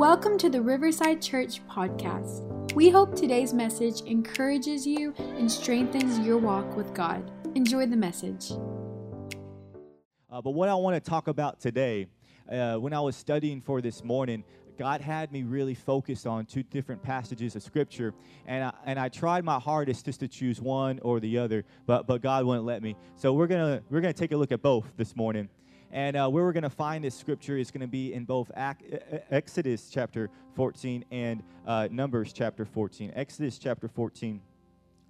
Welcome to the Riverside Church podcast. We hope today's message encourages you and strengthens your walk with God. Enjoy the message. Uh, but what I want to talk about today, uh, when I was studying for this morning, God had me really focused on two different passages of Scripture, and I, and I tried my hardest just to choose one or the other, but but God wouldn't let me. So we're gonna we're gonna take a look at both this morning. And uh, where we're going to find this scripture is going to be in both Exodus chapter 14 and uh, Numbers chapter 14. Exodus chapter 14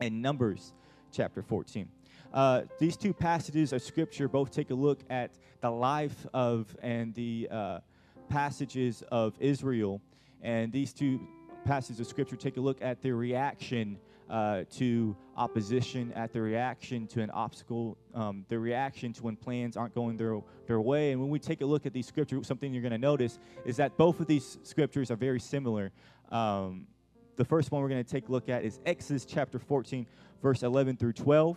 and Numbers chapter 14. Uh, these two passages of scripture both take a look at the life of and the uh, passages of Israel. And these two passages of scripture take a look at their reaction uh, to opposition, at the reaction to an obstacle, um, the reaction to when plans aren't going their, their way. And when we take a look at these scriptures, something you're going to notice is that both of these scriptures are very similar. Um, the first one we're going to take a look at is Exodus chapter 14, verse 11 through 12.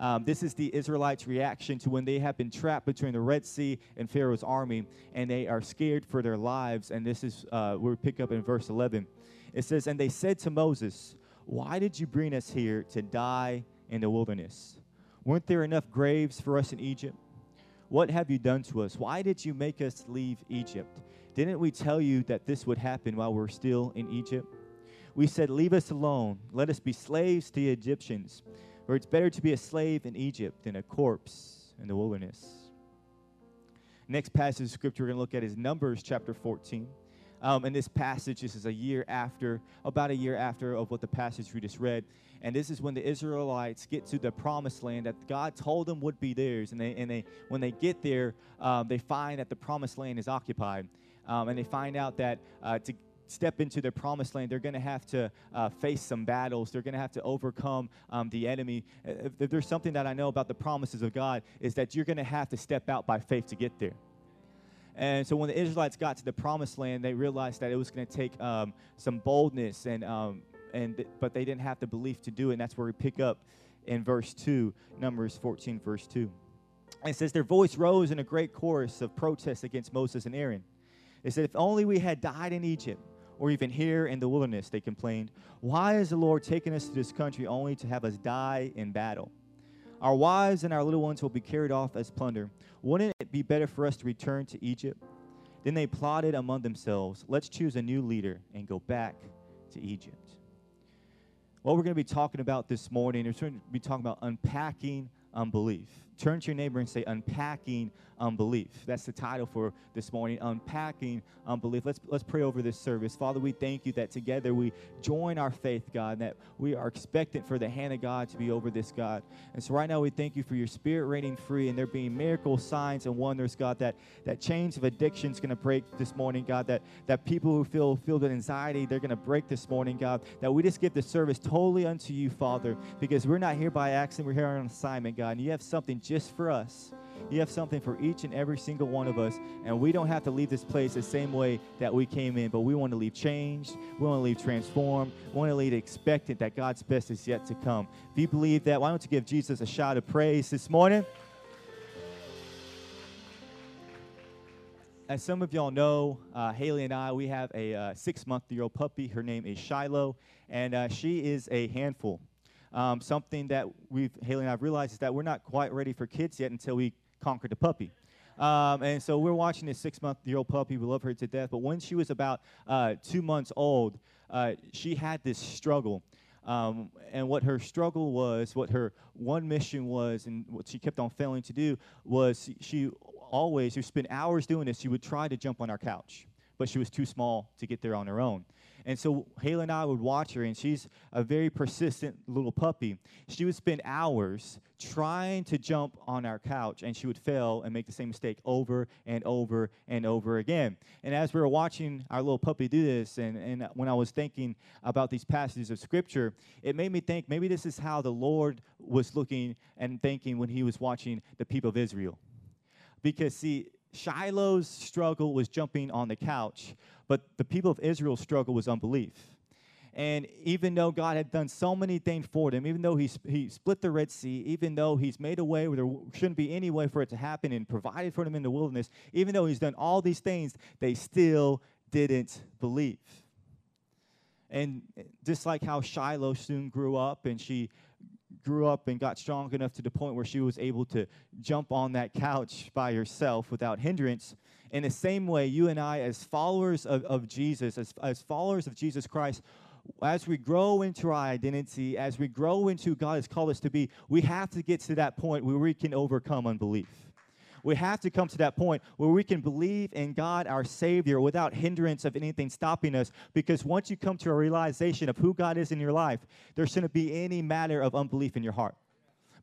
Um, this is the Israelites' reaction to when they have been trapped between the Red Sea and Pharaoh's army, and they are scared for their lives. And this is uh, we pick up in verse 11. It says, "And they said to Moses, why did you bring us here to die in the wilderness? Weren't there enough graves for us in Egypt? What have you done to us? Why did you make us leave Egypt? Didn't we tell you that this would happen while we're still in Egypt? We said, Leave us alone. Let us be slaves to the Egyptians. For it's better to be a slave in Egypt than a corpse in the wilderness. Next passage of scripture we're going to look at is Numbers chapter 14. Um, and this passage, this is a year after, about a year after of what the passage we just read. And this is when the Israelites get to the promised land that God told them would be theirs. And they, and they when they get there, um, they find that the promised land is occupied. Um, and they find out that uh, to step into their promised land, they're going to have to uh, face some battles. They're going to have to overcome um, the enemy. If, if there's something that I know about the promises of God, is that you're going to have to step out by faith to get there. And so when the Israelites got to the promised land, they realized that it was going to take um, some boldness, and, um, and th- but they didn't have the belief to do it. And that's where we pick up in verse 2, Numbers 14, verse 2. It says, Their voice rose in a great chorus of protest against Moses and Aaron. It said, If only we had died in Egypt or even here in the wilderness, they complained. Why has the Lord taken us to this country only to have us die in battle? Our wives and our little ones will be carried off as plunder. Wouldn't be better for us to return to Egypt? Then they plotted among themselves, let's choose a new leader and go back to Egypt. What we're going to be talking about this morning is we're going to be talking about unpacking unbelief. Turn to your neighbor and say, Unpacking Unbelief. That's the title for this morning, Unpacking Unbelief. Let's, let's pray over this service. Father, we thank you that together we join our faith, God, that we are expectant for the hand of God to be over this, God. And so right now we thank you for your spirit reigning free and there being miracles, signs, and wonders, God, that, that chains of addiction is going to break this morning, God, that, that people who feel filled with anxiety, they're going to break this morning, God, that we just give the service totally unto you, Father, because we're not here by accident, we're here on assignment, God, and you have something just for us. You have something for each and every single one of us, and we don't have to leave this place the same way that we came in, but we want to leave changed. We want to leave transformed. We want to leave expectant that God's best is yet to come. If you believe that, why don't you give Jesus a shout of praise this morning? As some of y'all know, uh, Haley and I, we have a uh, six month year old puppy. Her name is Shiloh, and uh, she is a handful. Um, something that we've Haley and I've realized is that we're not quite ready for kids yet until we conquer the puppy. Um, and so we're watching this six-month-year-old puppy. We love her to death. But when she was about uh, two months old, uh, she had this struggle. Um, and what her struggle was, what her one mission was, and what she kept on failing to do was she always, she would spend hours doing this. She would try to jump on our couch, but she was too small to get there on her own. And so Haley and I would watch her, and she's a very persistent little puppy. She would spend hours trying to jump on our couch, and she would fail and make the same mistake over and over and over again. And as we were watching our little puppy do this, and, and when I was thinking about these passages of Scripture, it made me think maybe this is how the Lord was looking and thinking when he was watching the people of Israel. Because, see, Shiloh's struggle was jumping on the couch, but the people of Israel's struggle was unbelief. And even though God had done so many things for them, even though he, he split the Red Sea, even though He's made a way where there shouldn't be any way for it to happen and provided for them in the wilderness, even though He's done all these things, they still didn't believe. And eh, just like how Shiloh soon grew up and she grew up and got strong enough to the point where she was able to jump on that couch by herself without hindrance. In the same way, you and I, as followers of, of Jesus, as, as followers of Jesus Christ, as we grow into our identity, as we grow into God has called us to be, we have to get to that point where we can overcome unbelief. We have to come to that point where we can believe in God, our Savior, without hindrance of anything stopping us. Because once you come to a realization of who God is in your life, there shouldn't be any matter of unbelief in your heart.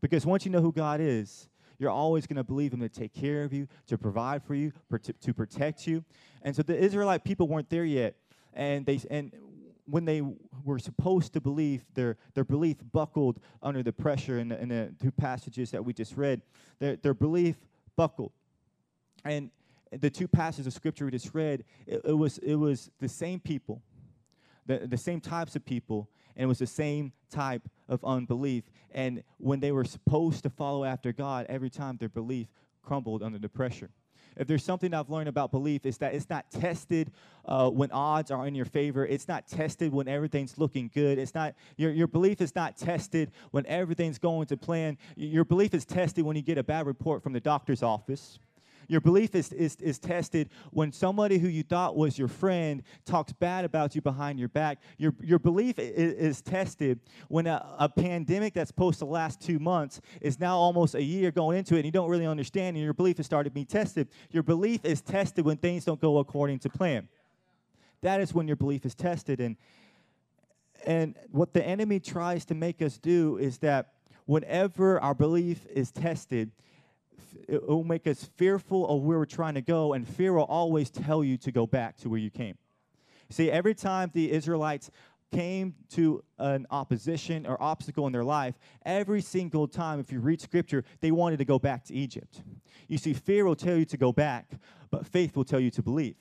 Because once you know who God is, you're always going to believe Him to take care of you, to provide for you, to protect you. And so the Israelite people weren't there yet. And they and when they were supposed to believe, their, their belief buckled under the pressure in the, in the two passages that we just read. Their, their belief buckled. And the two passages of scripture we just read, it, it, was, it was the same people, the, the same types of people, and it was the same type of unbelief. And when they were supposed to follow after God, every time their belief crumbled under the pressure. If there's something I've learned about belief, it's that it's not tested uh, when odds are in your favor. It's not tested when everything's looking good. It's not your your belief is not tested when everything's going to plan. Your belief is tested when you get a bad report from the doctor's office. Your belief is, is, is tested when somebody who you thought was your friend talks bad about you behind your back. Your, your belief is, is tested when a, a pandemic that's supposed to last two months is now almost a year going into it and you don't really understand and your belief has started being tested. Your belief is tested when things don't go according to plan. That is when your belief is tested. And, and what the enemy tries to make us do is that whenever our belief is tested, it will make us fearful of where we're trying to go, and fear will always tell you to go back to where you came. See, every time the Israelites came to an opposition or obstacle in their life, every single time, if you read scripture, they wanted to go back to Egypt. You see, fear will tell you to go back, but faith will tell you to believe.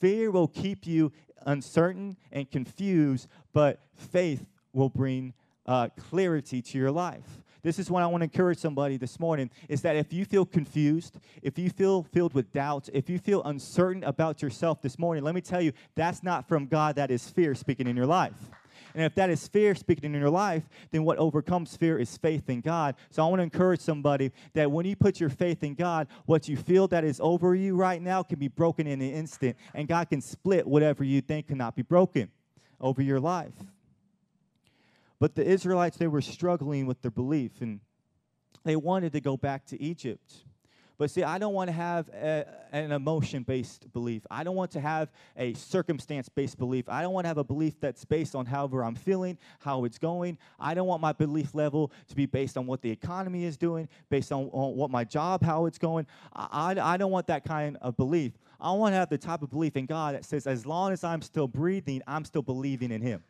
Fear will keep you uncertain and confused, but faith will bring uh, clarity to your life. This is what I want to encourage somebody this morning is that if you feel confused, if you feel filled with doubts, if you feel uncertain about yourself this morning, let me tell you, that's not from God, that is fear speaking in your life. And if that is fear speaking in your life, then what overcomes fear is faith in God. So I want to encourage somebody that when you put your faith in God, what you feel that is over you right now can be broken in an instant. And God can split whatever you think cannot be broken over your life. But the Israelites, they were struggling with their belief and they wanted to go back to Egypt. But see, I don't want to have a, an emotion based belief. I don't want to have a circumstance based belief. I don't want to have a belief that's based on however I'm feeling, how it's going. I don't want my belief level to be based on what the economy is doing, based on, on what my job, how it's going. I, I, I don't want that kind of belief. I want to have the type of belief in God that says, as long as I'm still breathing, I'm still believing in Him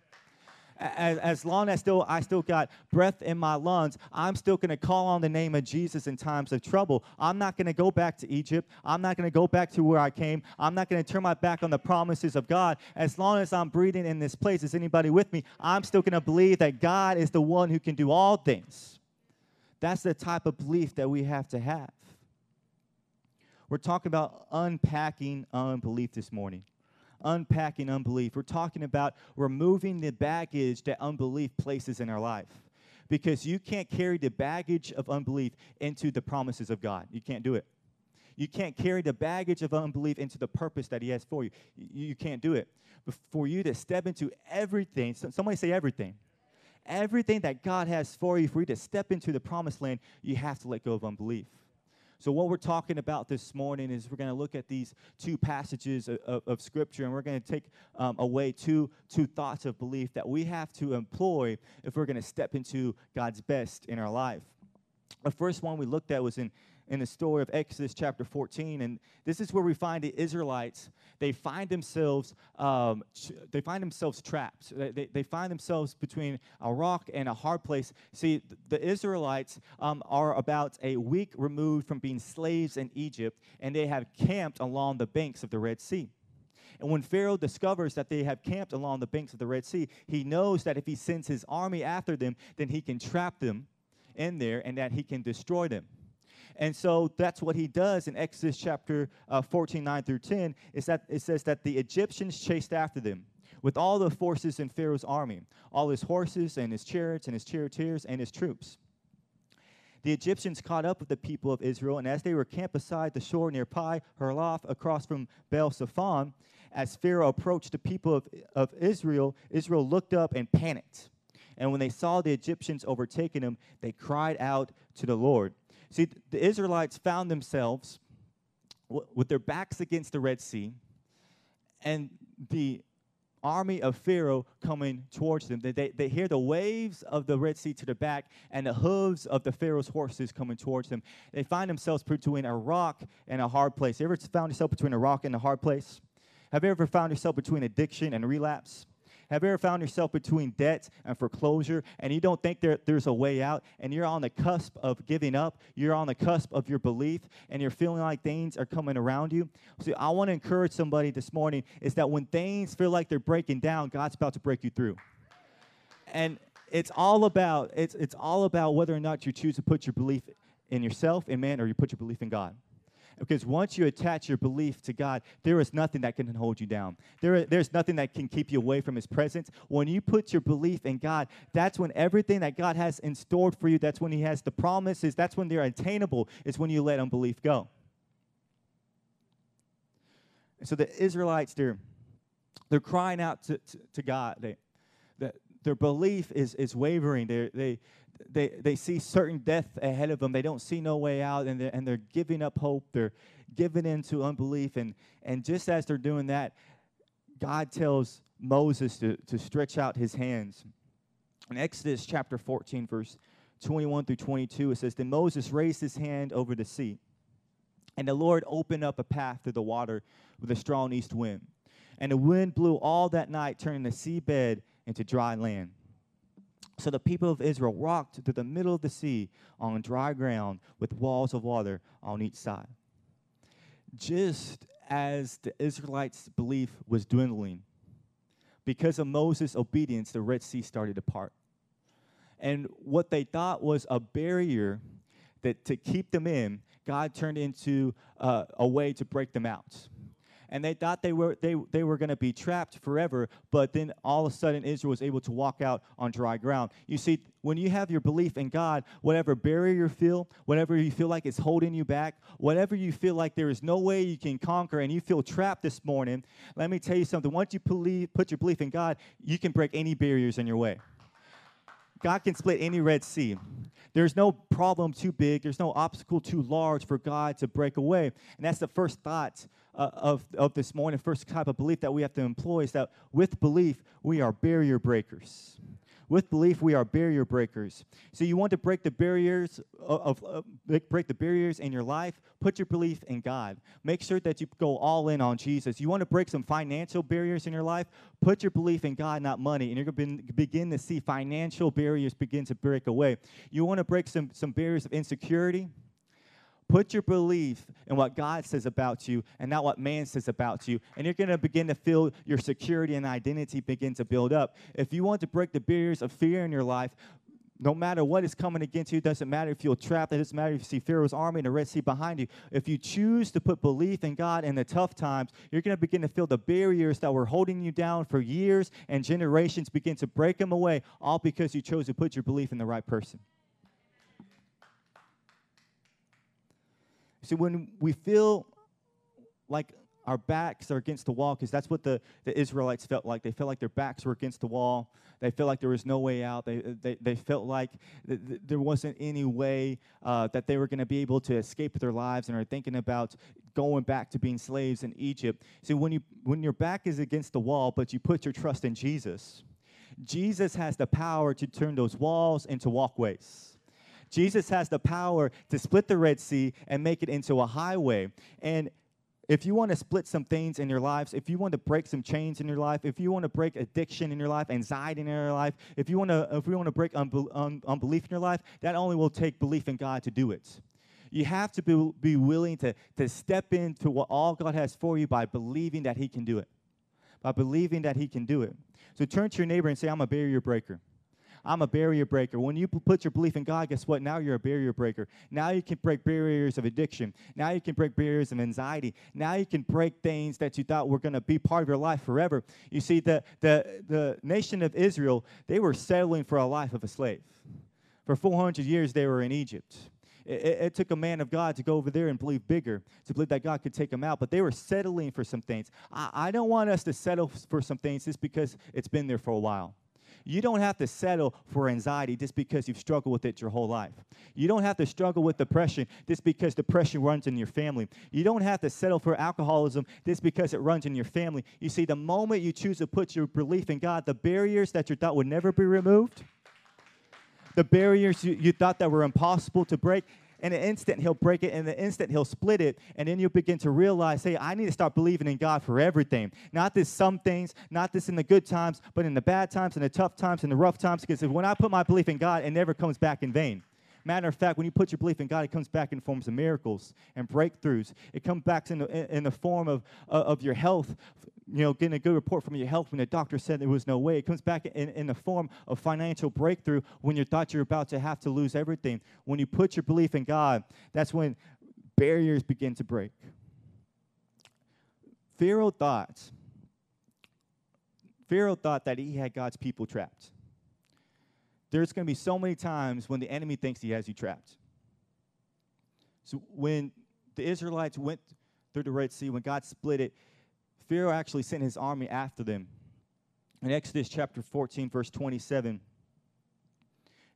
as, as long as still I still got breath in my lungs, I'm still going to call on the name of Jesus in times of trouble. I'm not going to go back to Egypt. I'm not going to go back to where I came. I'm not going to turn my back on the promises of God. As long as I'm breathing in this place, is anybody with me? I'm still going to believe that God is the one who can do all things. That's the type of belief that we have to have. We're talking about unpacking unbelief this morning unpacking unbelief. We're talking about removing the baggage that unbelief places in our life. Because you can't carry the baggage of unbelief into the promises of God. You can't do it. You can't carry the baggage of unbelief into the purpose that He has for you. You, you can't do it. But for you to step into everything, somebody say everything. Everything that God has for you, for you to step into the promised land, you have to let go of unbelief. So, what we're talking about this morning is we're going to look at these two passages of, of, of Scripture, and we're going to take um, away two, two thoughts of belief that we have to employ if we're going to step into God's best in our life. The first one we looked at was in in the story of Exodus chapter 14. And this is where we find the Israelites. They find themselves, um, they find themselves trapped. They, they, they, find themselves between a rock and a hard place. See, the Israelites um, are about a week removed from being slaves in Egypt, and they have camped along the banks of the Red Sea. And when Pharaoh discovers that they have camped along the banks of the Red Sea, he knows that if he sends his army after them, then he can trap them in there and that he can destroy them. And so that's what he does in Exodus chapter uh, 14, 9 through 10. Is that it says that the Egyptians chased after them with all the forces in Pharaoh's army, all his horses and his chariots and his charioteers and his troops. The Egyptians caught up with the people of Israel, and as they were camped beside the shore near Pi Hahiroth, across from Baal Zephon, as Pharaoh approached the people of, of Israel, Israel looked up and panicked. And when they saw the Egyptians overtaking them, they cried out to the Lord. See, the Israelites found themselves with their backs against the Red Sea, and the army of Pharaoh coming towards them. They, they, they, hear the waves of the Red Sea to their back and the hooves of the Pharaoh's horses coming towards them. They find themselves between a rock and a hard place. Have you ever found yourself between a rock and a hard place? Have you ever found yourself between addiction and relapse? Have you ever found yourself between debt and foreclosure and you don't think there, there's a way out and you're on the cusp of giving up? You're on the cusp of your belief and you're feeling like things are coming around you? See, I want to encourage somebody this morning is that when things feel like they're breaking down, God's about to break you through. And it's all about it's it's all about whether or not you choose to put your belief in yourself, in man, or you put your belief in God. Because once you attach your belief to God, there is nothing that can hold you down. There, there's nothing that can keep you away from His presence. When you put your belief in God, that's when everything that God has in store for you, that's when He has the promises, that's when they're attainable, is when you let unbelief go. so the Israelites, they're, they're crying out to, to, to God. They, the, their belief is, is wavering. They're, they, they, they see certain death ahead of them. They don't see no way out, and they're, and they're giving up hope. They're giving in to unbelief. And, and just as they're doing that, God tells Moses to, to stretch out his hands. In Exodus chapter 14, verse 21 through 22, it says, Then Moses raised his hand over the sea, and the Lord opened up a path through the water with a strong east wind. And the wind blew all that night, turning the seabed into dry land. So the people of Israel walked through the middle of the sea on dry ground with walls of water on each side. Just as the Israelites' belief was dwindling, because of Moses' obedience, the Red Sea started to part. And what they thought was a barrier that to keep them in, God turned into uh, a way to break them out and they thought they were they, they were going to be trapped forever but then all of a sudden israel was able to walk out on dry ground. You see when you have your belief in god whatever barrier you feel whatever you feel like is holding you back whatever you feel like there is no way you can conquer and you feel trapped this morning let me tell you something. Once you believe, put your belief in god you can break any barriers in your way God can split any Red Sea. There's no problem too big, there's no obstacle too large for God to break away. And that's the first thought uh, of, of this morning, first type of belief that we have to employ is that with belief, we are barrier breakers. With belief, we are barrier breakers. So you want to break the barriers of, uh, of, break the barriers in your life. Put your belief in God. Make sure that you go all in on Jesus. You want to break some financial barriers in your life. Put your belief in God, not money, and you're going to begin to see financial barriers begin to break away. You want to break some some barriers of insecurity. Put your belief in what God says about you and not what man says about you. And you're going to begin to feel your security and identity begin to build up. If you want to break the barriers of fear in your life, no matter what is coming against you, it doesn't matter if you're trapped, it doesn't matter if you see Pharaoh's army and the Red Sea behind you. If you choose to put belief in God in the tough times, you're going to begin to feel the barriers that were holding you down for years and generations begin to break them away, all because you chose to put your belief in the right person. See, when we feel like our backs are against the wall, because that's what the, the Israelites felt like. They felt like their backs were against the wall. They felt like there was no way out. They, they, they felt like th- th- there wasn't any way uh, that they were going to be able to escape their lives and are thinking about going back to being slaves in Egypt. See, when, you, when your back is against the wall, but you put your trust in Jesus, Jesus has the power to turn those walls into walkways. Jesus has the power to split the Red Sea and make it into a highway. And if you want to split some things in your lives, if you want to break some chains in your life, if you want to break addiction in your life, anxiety in your life, if you want to, if we want to break un- unbelief in your life, that only will take belief in God to do it. You have to be, be willing to, to step into what all God has for you by believing that He can do it. By believing that He can do it. So turn to your neighbor and say, I'm a barrier breaker. I'm a barrier breaker. When you put your belief in God, guess what? Now you're a barrier breaker. Now you can break barriers of addiction. Now you can break barriers of anxiety. Now you can break things that you thought were going to be part of your life forever. You see, the, the, the nation of Israel, they were settling for a life of a slave. For 400 years, they were in Egypt. It, it, took a man of God to go over there and believe bigger, to believe that God could take them out. But they were settling for some things. I, I don't want us to settle for some things just because it's been there for a while. You don't have to settle for anxiety just because you've struggled with it your whole life. You don't have to struggle with depression just because depression runs in your family. You don't have to settle for alcoholism just because it runs in your family. You see, the moment you choose to put your belief in God, the barriers that you thought would never be removed, the barriers you, you thought that were impossible to break, in an instant he'll break it. In an instant he'll split it. And then you'll begin to realize hey i need to start believing in god for everything. Not this some things not this in the good times but in the bad times and the tough times and the rough times. Because when i put my belief in god it never comes back in vain Matter of fact, when you put your belief in God, it comes back in forms of miracles and breakthroughs. It comes back in the, in the form of, uh, of your health, you know, getting a good report from your health when the doctor said there was no way. It comes back in, in the form of financial breakthrough when you thought you're about to have to lose everything. When you put your belief in God, that's when barriers begin to break. Pharaoh thought, Pharaoh thought that he had God's people trapped. There's going to be so many times when the enemy thinks he has you trapped. So when the Israelites went through the Red Sea, when God split it, Pharaoh actually sent his army after them. In Exodus chapter 14, verse 27,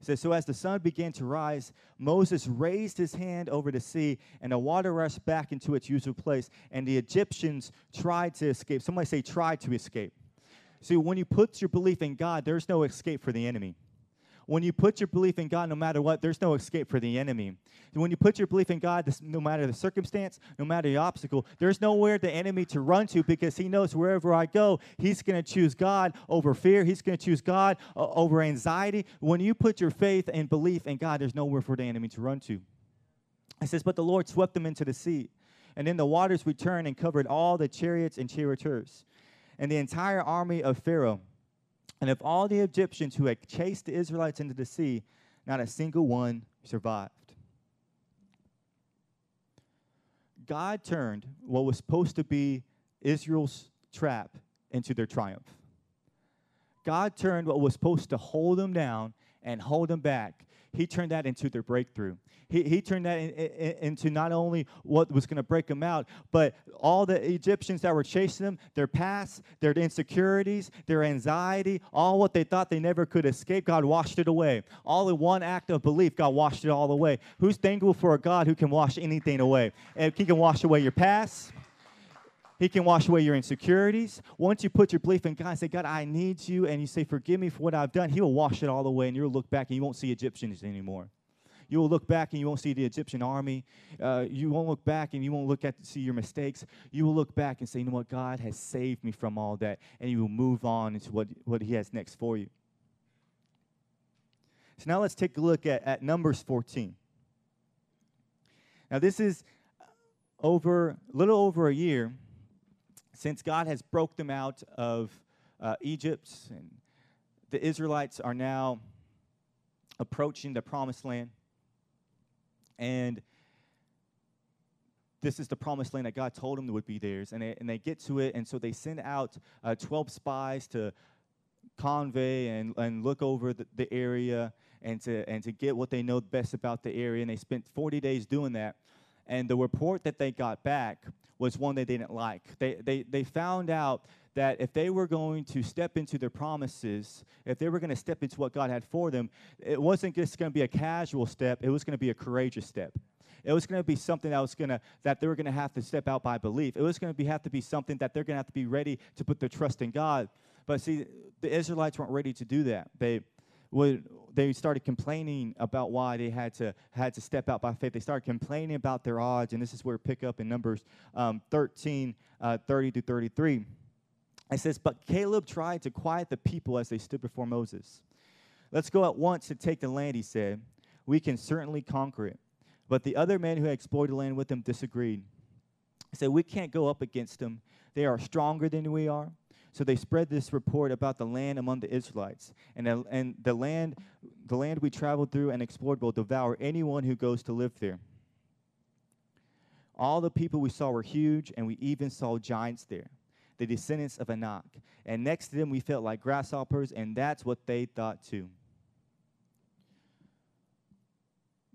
it says, So as the sun began to rise, Moses raised his hand over the sea, and the water rushed back into its usual place, and the Egyptians tried to escape. Somebody say, tried to escape. See, when you put your belief in God, there's no escape for the enemy. When you put your belief in God, no matter what, there's no escape for the enemy. When you put your belief in God, no matter the circumstance, no matter the obstacle, there's nowhere the enemy to run to because he knows wherever I go, he's going to choose God over fear. He's going to choose God uh, over anxiety. When you put your faith and belief in God, there's nowhere for the enemy to run to. It says, But the Lord swept them into the sea. And then the waters returned and covered all the chariots and charioteers. And the entire army of Pharaoh and of all the Egyptians who had chased the Israelites into the sea, not a single one survived. God turned what was supposed to be Israel's trap into their triumph. God turned what was supposed to hold them down and hold them back he turned that into their breakthrough. He, he turned that in, in, into not only what was going to break them out, but all the Egyptians that were chasing them, their past, their insecurities, their anxiety, all what they thought they never could escape, God washed it away. All in one act of belief, God washed it all away. Who's thankful for a God who can wash anything away? And he can wash away your past. He can wash away your insecurities. Once you put your belief in God and say, God, I need you, and you say, Forgive me for what I've done, He will wash it all away, and you'll look back and you won't see Egyptians anymore. You will look back and you won't see the Egyptian army. Uh, you won't look back and you won't look at see your mistakes. You will look back and say, you know what, God has saved me from all that, and you will move on into what, what He has next for you. So now let's take a look at, at Numbers 14. Now this is over a little over a year since God has broke them out of uh, Egypt and the Israelites are now approaching the promised land. And this is the promised land that God told them would be theirs. And they, and they get to it, and so they send out uh, 12 spies to convey and, and look over the, the area and to, and to get what they know best about the area. And they spent 40 days doing that. And the report that they got back was one they didn't like. They, they, they found out that if they were going to step into their promises, if they were going to step into what God had for them, it wasn't just going to be a casual step, it was going to be a courageous step. It was going to be something that was going to that they were going to have to step out by belief. It was going to be have to be something that they're going to have to be ready to put their trust in God. But see, the Israelites weren't ready to do that. They would they started complaining about why they had to had to step out by faith. They started complaining about their odds, and this is where we pick up in Numbers um, 13, uh, 30 to 33. It says, But Caleb tried to quiet the people as they stood before Moses. Let's go at once to take the land, he said. We can certainly conquer it. But the other men who had explored the land with him disagreed. He said, We can't go up against them. They are stronger than we are. So they spread this report about the land among the Israelites, and the, and the land, the land we traveled through and explored will devour anyone who goes to live there. All the people we saw were huge, and we even saw giants there, the descendants of Anak. And next to them, we felt like grasshoppers, and that's what they thought too.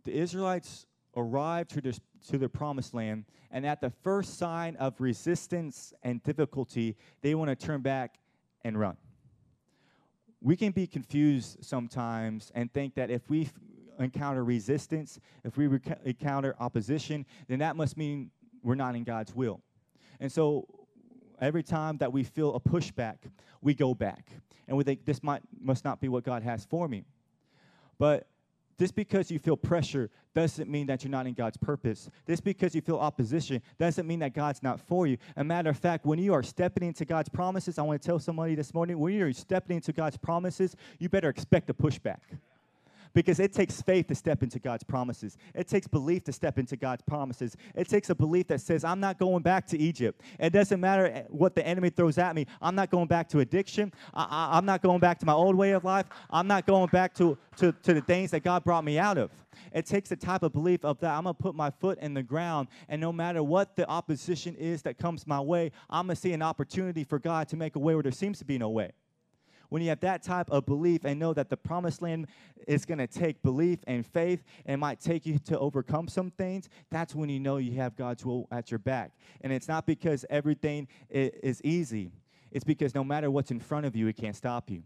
The Israelites arrived to their, to their promised land, and at the first sign of resistance and difficulty, they want to turn back and run. We can be confused sometimes and think that if we encounter resistance, if we rec- encounter opposition, then that must mean we're not in God's will. And so every time that we feel a pushback, we go back. And we think this might must not be what God has for me. But just because you feel pressure doesn't mean that you're not in God's purpose. Just because you feel opposition doesn't mean that God's not for you. A matter of fact, when you are stepping into God's promises, I want to tell somebody this morning, when you're stepping into God's promises, you better expect a pushback because it takes faith to step into God's promises. It takes belief to step into God's promises. It takes a belief that says, I'm not going back to Egypt. It doesn't matter what the enemy throws at me. I'm not going back to addiction. I, am not going back to my old way of life. I'm not going back to, to, to the things that God brought me out of. It takes a type of belief of that I'm going to put my foot in the ground, and no matter what the opposition is that comes my way, I'm going to see an opportunity for God to make a way where there seems to be no way when you have that type of belief and know that the promised land is going to take belief and faith and might take you to overcome some things, that's when you know you have God's will at your back. And it's not because everything is easy, it's because no matter what's in front of you, it can't stop you.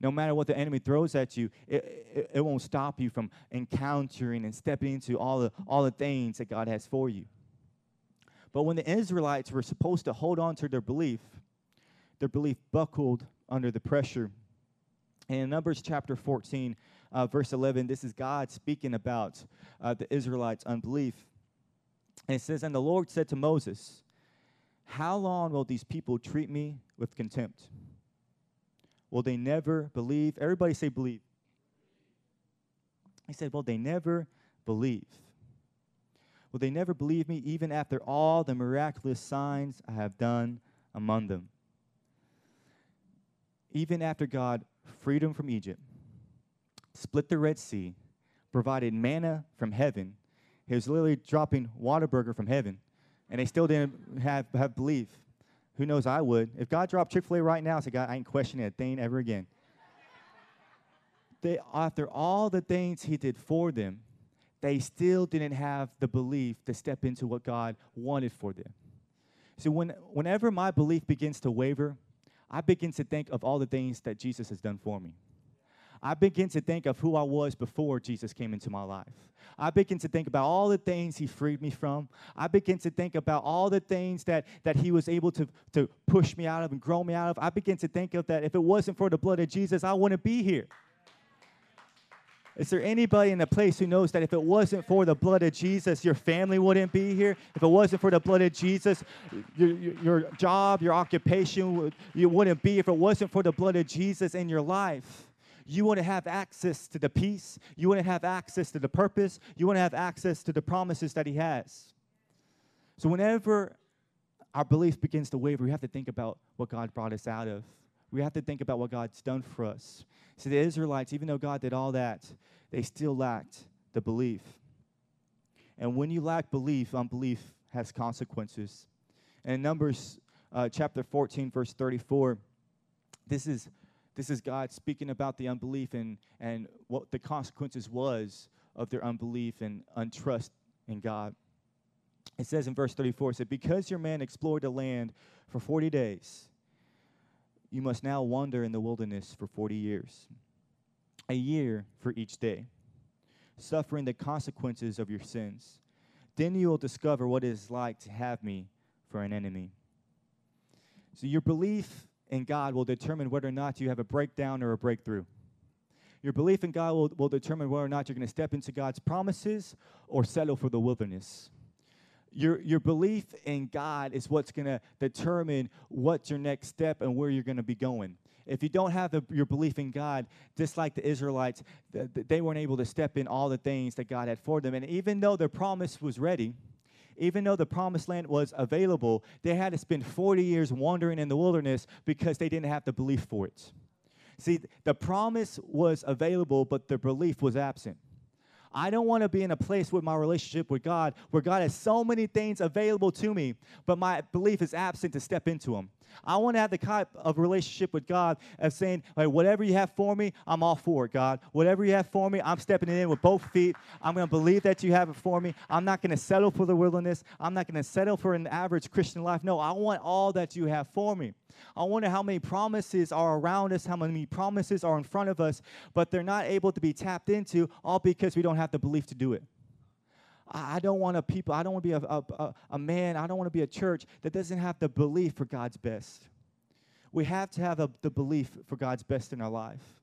No matter what the enemy throws at you, it, it, it won't stop you from encountering and stepping into all the, all the things that God has for you. But when the Israelites were supposed to hold on to their belief, their belief buckled under the pressure. And in Numbers chapter 14, uh, verse 11, this is God speaking about uh, the Israelites' unbelief. And it says, And the Lord said to Moses, How long will these people treat me with contempt? Will they never believe? Everybody say, believe. He said, Well, they never believe. Will they never believe me even after all the miraculous signs I have done among them? Even after God freed them from Egypt, split the Red Sea, provided manna from heaven, he was literally dropping Whataburger from heaven, and they still didn't have, have belief. Who knows? I would. If God dropped Chick fil A right now, I say, God, I ain't questioning a thing ever again. They, after all the things he did for them, they still didn't have the belief to step into what God wanted for them. So when, whenever my belief begins to waver, I begin to think of all the things that Jesus has done for me. I begin to think of who I was before Jesus came into my life. I begin to think about all the things he freed me from. I begin to think about all the things that, that he was able to, to push me out of and grow me out of. I begin to think of that if it wasn't for the blood of Jesus, I wouldn't be here. Is there anybody in the place who knows that if it wasn't for the blood of Jesus, your family wouldn't be here? If it wasn't for the blood of Jesus, your, your, job, your occupation, you wouldn't be. If it wasn't for the blood of Jesus in your life, you wouldn't have access to the peace. You wouldn't have access to the purpose. You wouldn't have access to the promises that He has. So, whenever our belief begins to waver, we have to think about what God brought us out of. We have to think about what God's done for us. See, the Israelites, even though God did all that, they still lacked the belief. And when you lack belief, unbelief has consequences. And in Numbers uh, chapter 14, verse 34, this is, this is God speaking about the unbelief and, and what the consequences was of their unbelief and untrust in God. It says in verse 34, it said, Because your man explored the land for 40 days, you must now wander in the wilderness for 40 years, a year for each day, suffering the consequences of your sins. Then you will discover what it is like to have me for an enemy. So, your belief in God will determine whether or not you have a breakdown or a breakthrough. Your belief in God will, will determine whether or not you're going to step into God's promises or settle for the wilderness. Your, your belief in God is what's going to determine what's your next step and where you're going to be going. If you don't have the, your belief in God, just like the Israelites, they weren't able to step in all the things that God had for them. And even though their promise was ready, even though the promised land was available, they had to spend 40 years wandering in the wilderness because they didn't have the belief for it. See, the promise was available, but the belief was absent. I don't want to be in a place with my relationship with God where God has so many things available to me, but my belief is absent to step into them. I want to have the type of relationship with God of saying, like, whatever you have for me, I'm all for it, God. Whatever you have for me, I'm stepping in with both feet. I'm going to believe that you have it for me. I'm not going to settle for the wilderness. I'm not going to settle for an average Christian life. No, I want all that you have for me. I wonder how many promises are around us, how many promises are in front of us, but they're not able to be tapped into, all because we don't have the belief to do it. I don't want a people, I don't want to be a, a, a man, I don't want to be a church that doesn't have the belief for God's best. We have to have a, the belief for God's best in our life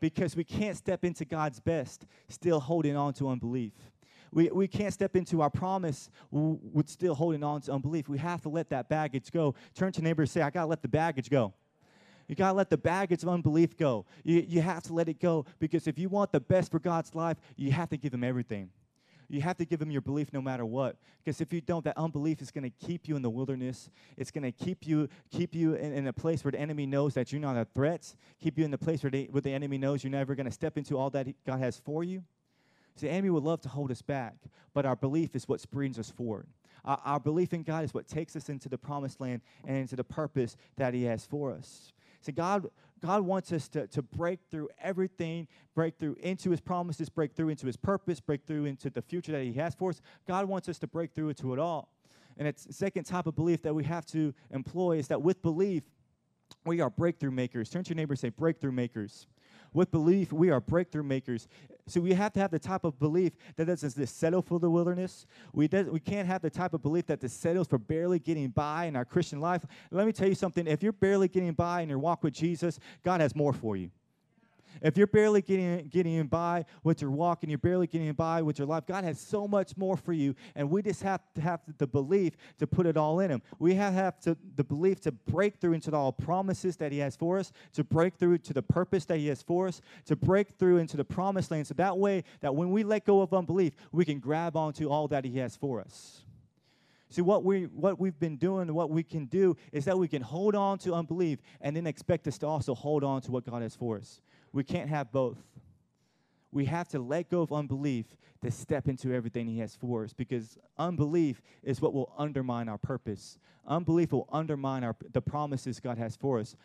because we can't step into God's best still holding on to unbelief. We, we can't step into our promise with still holding on to unbelief. We have to let that baggage go. Turn to neighbor and say, I got to let the baggage go. You got to let the baggage of unbelief go. You, you have to let it go because if you want the best for God's life, you have to give Him everything. You have to give Him your belief no matter what. Because if you don't, that unbelief is going to keep you in the wilderness. It's going to keep you keep you in, in, a place where the enemy knows that you're not a threat. Keep you in the place where, they, where the enemy knows you're never going to step into all that God has for you. See, the enemy would love to hold us back, but our belief is what brings us forward. Our, our belief in God is what takes us into the promised land and into the purpose that He has for us. See, God, God wants us to, to break through everything, break through into His promises, break through into His purpose, break through into the future that He has for us. God wants us to break through into it all. And it's the second type of belief that we have to employ is that with belief, we are breakthrough makers. Turn to your neighbor and say, breakthrough makers. With belief, we are breakthrough makers. So we have to have the type of belief that doesn't settle for the wilderness. We, does, we can't have the type of belief that just settles for barely getting by in our Christian life. Let me tell you something. If you're barely getting by in your walk with Jesus, God has more for you. If you're barely getting, getting by with your walk and you're barely getting by with your life, God has so much more for you. And we just have to have the belief to put it all in Him. We have, have to, the belief to break through into all promises that He has for us, to break through to the purpose that He has for us, to break through into the promised land. So that way, that when we let go of unbelief, we can grab onto all that He has for us. See, what, we, what we've been doing, what we can do is that we can hold on to unbelief and then expect us to also hold on to what God has for us. We can't have both. We have to let go of unbelief to step into everything He has for us because unbelief is what will undermine our purpose. Unbelief will undermine our, the promises God has for us.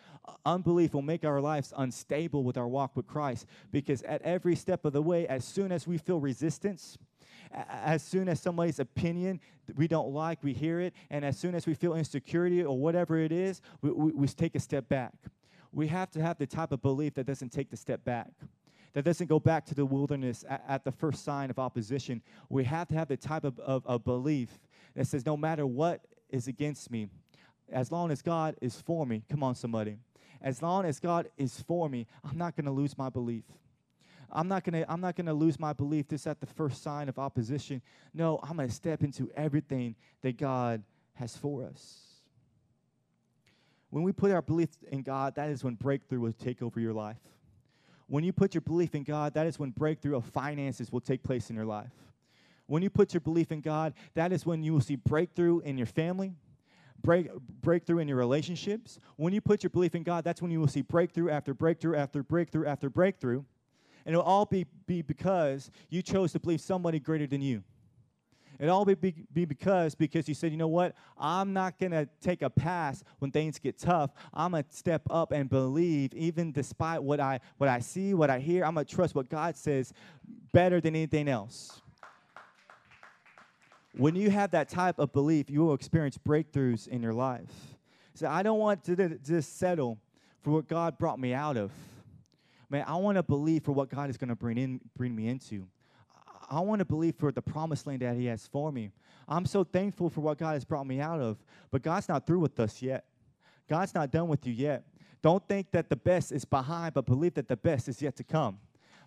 Unbelief will make our lives unstable with our walk with Christ because at every step of the way, as soon as we feel resistance, as soon as somebody's opinion we don't like, we hear it, and as soon as we feel insecurity or whatever it is, we, we, we take a step back we have to have the type of belief that doesn't take the step back, that doesn't go back to the wilderness at, at the first sign of opposition. We have to have the type of, of, of belief that says, no matter what is against me, as long as God is for me, come on, somebody. As long as God is for me, I'm not going to lose my belief. I'm not gonna I'm not gonna lose my belief just at the first sign of opposition. No, I'm gonna step into everything that God has for us. When we put our belief in God, that is when breakthrough will take over your life. When you put your belief in God, that is when breakthrough of finances will take place in your life. When you put your belief in God, that is when you will see breakthrough in your family, break, breakthrough in your relationships. When you put your belief in God, that's when you will see breakthrough after breakthrough after breakthrough after breakthrough. And it'll all be, be because you chose to believe somebody greater than you. It all be, be, be because because you said, you know what? I'm not gonna take a pass when things get tough. I'm gonna step up and believe, even despite what I what I see, what I hear. I'm gonna trust what God says better than anything else. When you have that type of belief, you will experience breakthroughs in your life. So I don't want to just settle for what God brought me out of. Man, I want to believe for what God is going to bring in, bring me into. I want to believe for the promised land that He has for me. I'm so thankful for what God has brought me out of. But God's not through with us yet. God's not done with you yet. Don't think that the best is behind, but believe that the best is yet to come.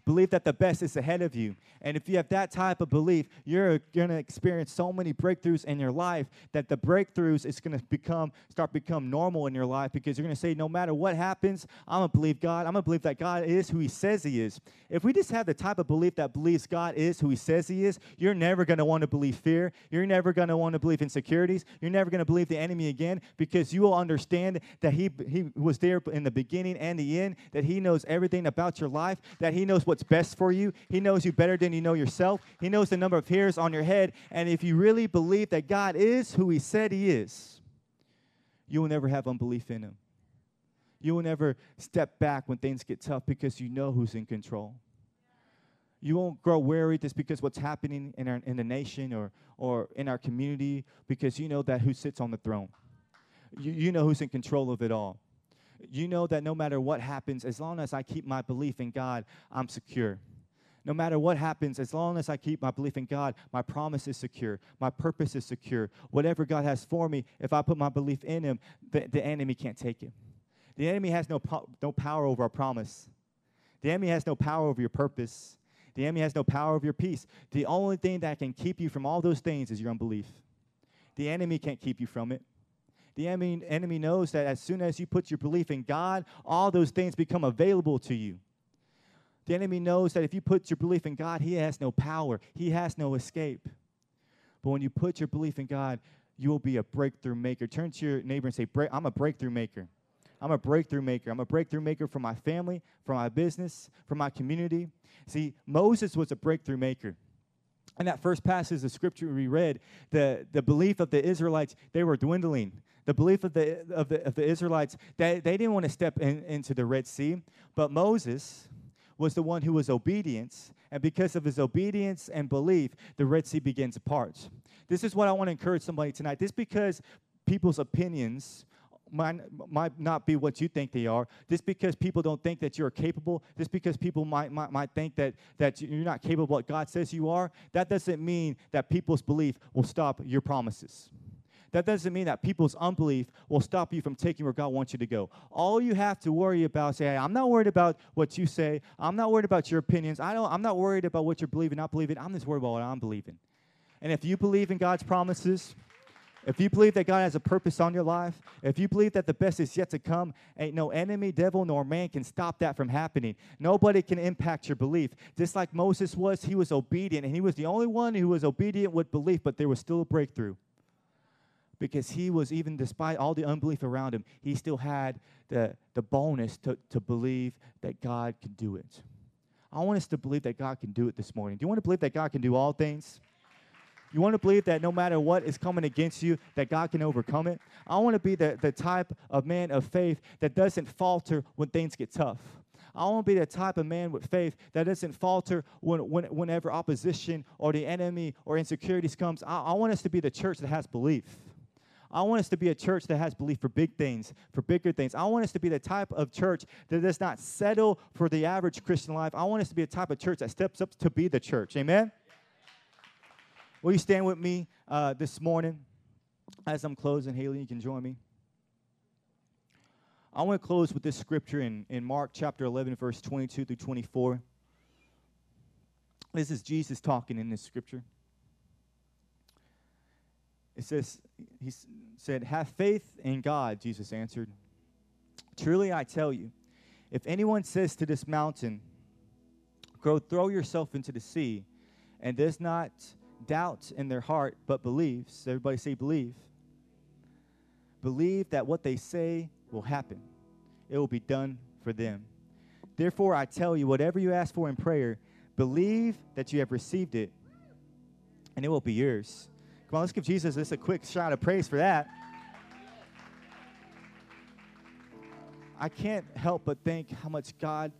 Believe that the best is ahead of you. And if you have that type of belief, you're going to experience so many breakthroughs in your life that the breakthroughs is going to become start become normal in your life because you're going to say no matter what happens, I'm going to believe God. I'm going to believe that God is who he says he is. If we just have the type of belief that believes God is who he says he is, you're never going to want to believe fear. You're never going to want to believe insecurities. You're never going to believe the enemy again because you will understand that he he was there in the beginning and the end, that he knows everything about your life, that he knows what's best for you. He knows you better than you know yourself. He knows the number of hairs on your head. And if you really believe that God is who He said He is, you will never have unbelief in Him. You will never step back when things get tough because you know who's in control. You won't grow weary just because what's happening in, our, in the nation or, or in our community because you know that who sits on the throne. You, you know who's in control of it all. You know that no matter what happens, as long as I keep my belief in God, I'm secure. No matter what happens, as long as I keep my belief in God, my promise is secure. My purpose is secure. Whatever God has for me, if I put my belief in Him, the, the enemy can't take it. The enemy has no, po- no power over our promise. The enemy has no power over your purpose. The enemy has no power over your peace. The only thing that can keep you from all those things is your unbelief. The enemy can't keep you from it. The enemy, enemy knows that as soon as you put your belief in God, all those things become available to you. The enemy knows that if you put your belief in God, he has no power, he has no escape. But when you put your belief in God, you will be a breakthrough maker. Turn to your neighbor and say, I'm a breakthrough maker. I'm a breakthrough maker. I'm a breakthrough maker for my family, for my business, for my community. See, Moses was a breakthrough maker. In that first passage of scripture we read, the, the belief of the Israelites, they were dwindling. The belief of the, of the, of the Israelites, they, they didn't want to step in, into the Red Sea. But Moses was the one who was obedient. And because of his obedience and belief, the Red Sea began to part. This is what I want to encourage somebody tonight. This because people's opinions might, might not be what you think they are. Just because people don't think that you're capable, just because people might, might, might think that, that you're not capable of what God says you are, that doesn't mean that people's belief will stop your promises. That doesn't mean that people's unbelief will stop you from taking where God wants you to go. All you have to worry about say, hey, I'm not worried about what you say. I'm not worried about your opinions. I don't, I'm not worried about what you're believing, not believing. I'm just worried about what I'm believing. And if you believe in God's promises, if you believe that God has a purpose on your life, if you believe that the best is yet to come, ain't no enemy, devil, nor man can stop that from happening. Nobody can impact your belief. Just like Moses was, he was obedient, and he was the only one who was obedient with belief, but there was still a breakthrough because he was, even despite all the unbelief around him, he still had the, the bonus to, to believe that God can do it. I want us to believe that God can do it this morning. Do you want to believe that God can do all things? You want to believe that no matter what is coming against you, that God can overcome it? I want to be the, the type of man of faith that doesn't falter when things get tough. I want to be the type of man with faith that doesn't falter when, when, whenever opposition or the enemy or insecurities comes. I, I want us to be the church that has belief. I want us to be a church that has belief for big things, for bigger things. I want us to be the type of church that does not settle for the average Christian life. I want us to be a type of church that steps up to be the church. Amen? Will you stand with me uh, this morning as I'm closing? Haley, you can join me. I want to close with this scripture in, in Mark chapter 11, verse 22 through 24. This is Jesus talking in this scripture. It says, He said, Have faith in God, Jesus answered. Truly I tell you, if anyone says to this mountain, Go throw yourself into the sea, and does not doubt in their heart, but believes, everybody say believe, believe that what they say will happen, it will be done for them. Therefore, I tell you, whatever you ask for in prayer, believe that you have received it, and it will be yours. Come on, let's give Jesus this a quick shout of praise for that. I can't help but think how much God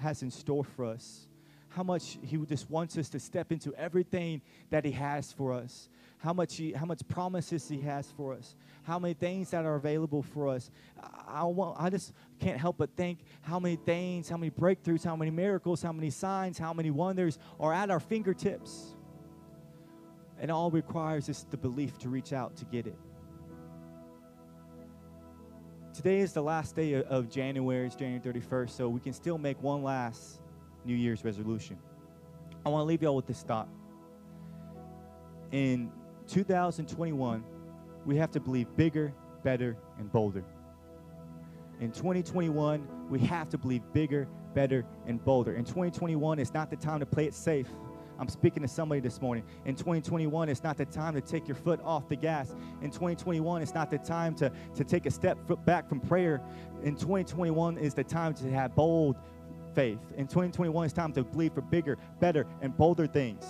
has in store for us. How much He just wants us to step into everything that He has for us. How much he, how much promises He has for us. How many things that are available for us. I, I, want, I just can't help but think how many things, how many breakthroughs, how many miracles, how many signs, how many wonders are at our fingertips. And all requires is the belief to reach out to get it. Today is the last day of January, it's January 31st, so we can still make one last New Year's resolution. I want to leave y'all with this thought. In 2021, we have to believe bigger, better, and bolder. In 2021, we have to believe bigger, better, and bolder. In 2021, it's not the time to play it safe. I'm speaking to somebody this morning. In 2021, it's not the time to take your foot off the gas. In 2021, it's not the time to, to take a step back from prayer. In 2021 is the time to have bold faith. In 2021, it's time to believe for bigger, better, and bolder things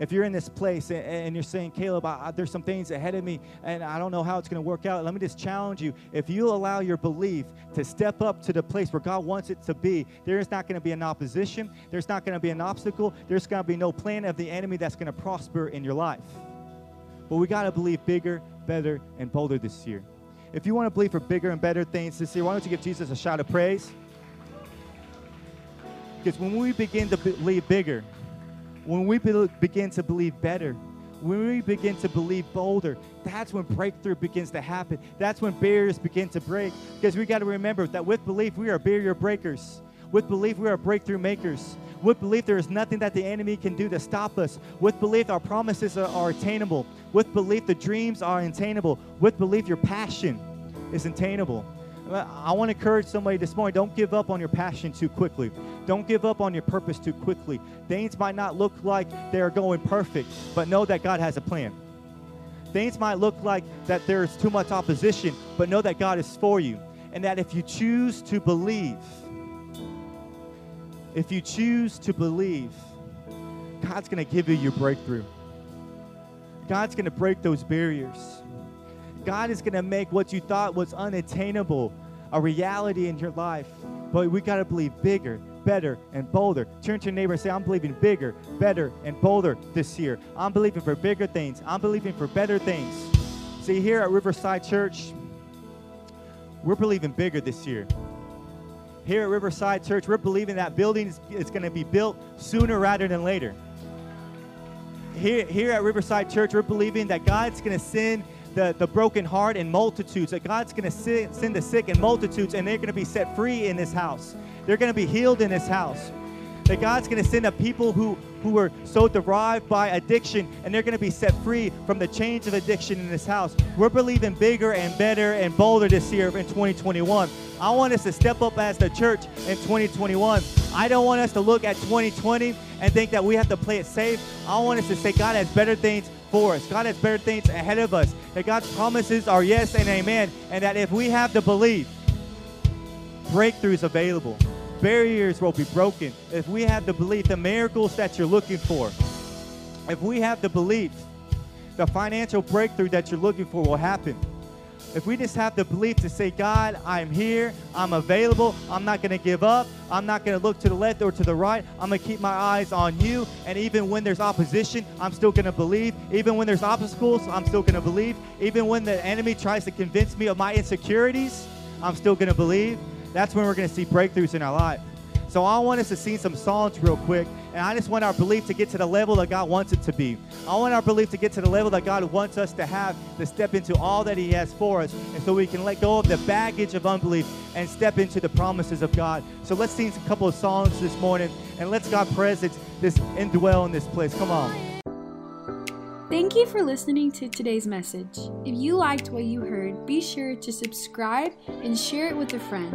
if you're in this place and, you're saying, Caleb, I, there's some things ahead of me and I don't know how it's going to work out, let me just challenge you. If you allow your belief to step up to the place where God wants it to be, there is not going to be an opposition, there's not going to be an obstacle, there's going to be no plan of the enemy that's going to prosper in your life. But we got to believe bigger, better, and bolder this year. If you want to believe for bigger and better things this year, why don't you give Jesus a shout of praise? Because when we begin to believe bigger, when we be- begin to believe better, when we begin to believe bolder, that's when breakthrough begins to happen. That's when barriers begin to break. Because we got to remember that with belief, we are barrier breakers. With belief, we are breakthrough makers. With belief, there is nothing that the enemy can do to stop us. With belief, our promises are, are attainable. With belief, the dreams are attainable. With belief, your passion is attainable. I want to encourage somebody this morning don't give up on your passion too quickly. Don't give up on your purpose too quickly. Things might not look like they're going perfect, but know that God has a plan. Things might look like that there's too much opposition, but know that God is for you. And that if you choose to believe, if you choose to believe, God's going to give you your breakthrough. God's going to break those barriers. God is going to make what you thought was unattainable a reality in your life. But we got to believe bigger, better, and bolder. Turn to your neighbor and say, I'm believing bigger, better, and bolder this year. I'm believing for bigger things. I'm believing for better things. See, here at Riverside Church, we're believing bigger this year. Here at Riverside Church, we're believing that building is, is going to be built sooner rather than later. Here, here at Riverside Church, we're believing that God's going to send the, the broken heart in multitudes, that God's going to send the sick in multitudes, and they're going to be set free in this house. They're going to be healed in this house. That God's going to send up people who, who were so derived by addiction, and they're going to be set free from the chains of addiction in this house. We're believing bigger and better and bolder this year in 2021. I want us to step up as the church in 2021. I don't want us to look at 2020 and think that we have to play it safe. I want us to say God has better things us. God has better things ahead of us. That God's promises are yes and amen. And that if we have the belief, breakthroughs available. Barriers will be broken. If we have the belief, the miracles that you're looking for. If we have the belief, the financial breakthrough that you're looking for will happen if we just have the belief to say, God, I'm here, I'm available, I'm not going to give up, I'm not going to look to the left or to the right, I'm going to keep my eyes on you. And even when there's opposition, I'm still going to believe. Even when there's obstacles, I'm still going to believe. Even when the enemy tries to convince me of my insecurities, I'm still going to believe. That's when we're going to see breakthroughs in our life. So I want us to sing some songs real quick, and I just want our belief to get to the level that God wants it to be. I want our belief to get to the level that God wants us to have to step into all that He has for us, and so we can let go of the baggage of unbelief and step into the promises of God. So let's sing a couple of songs this morning, and let's God presence this indwell in this place. Come on. Thank you for listening to today's message. If you liked what you heard, be sure to subscribe and share it with a friend.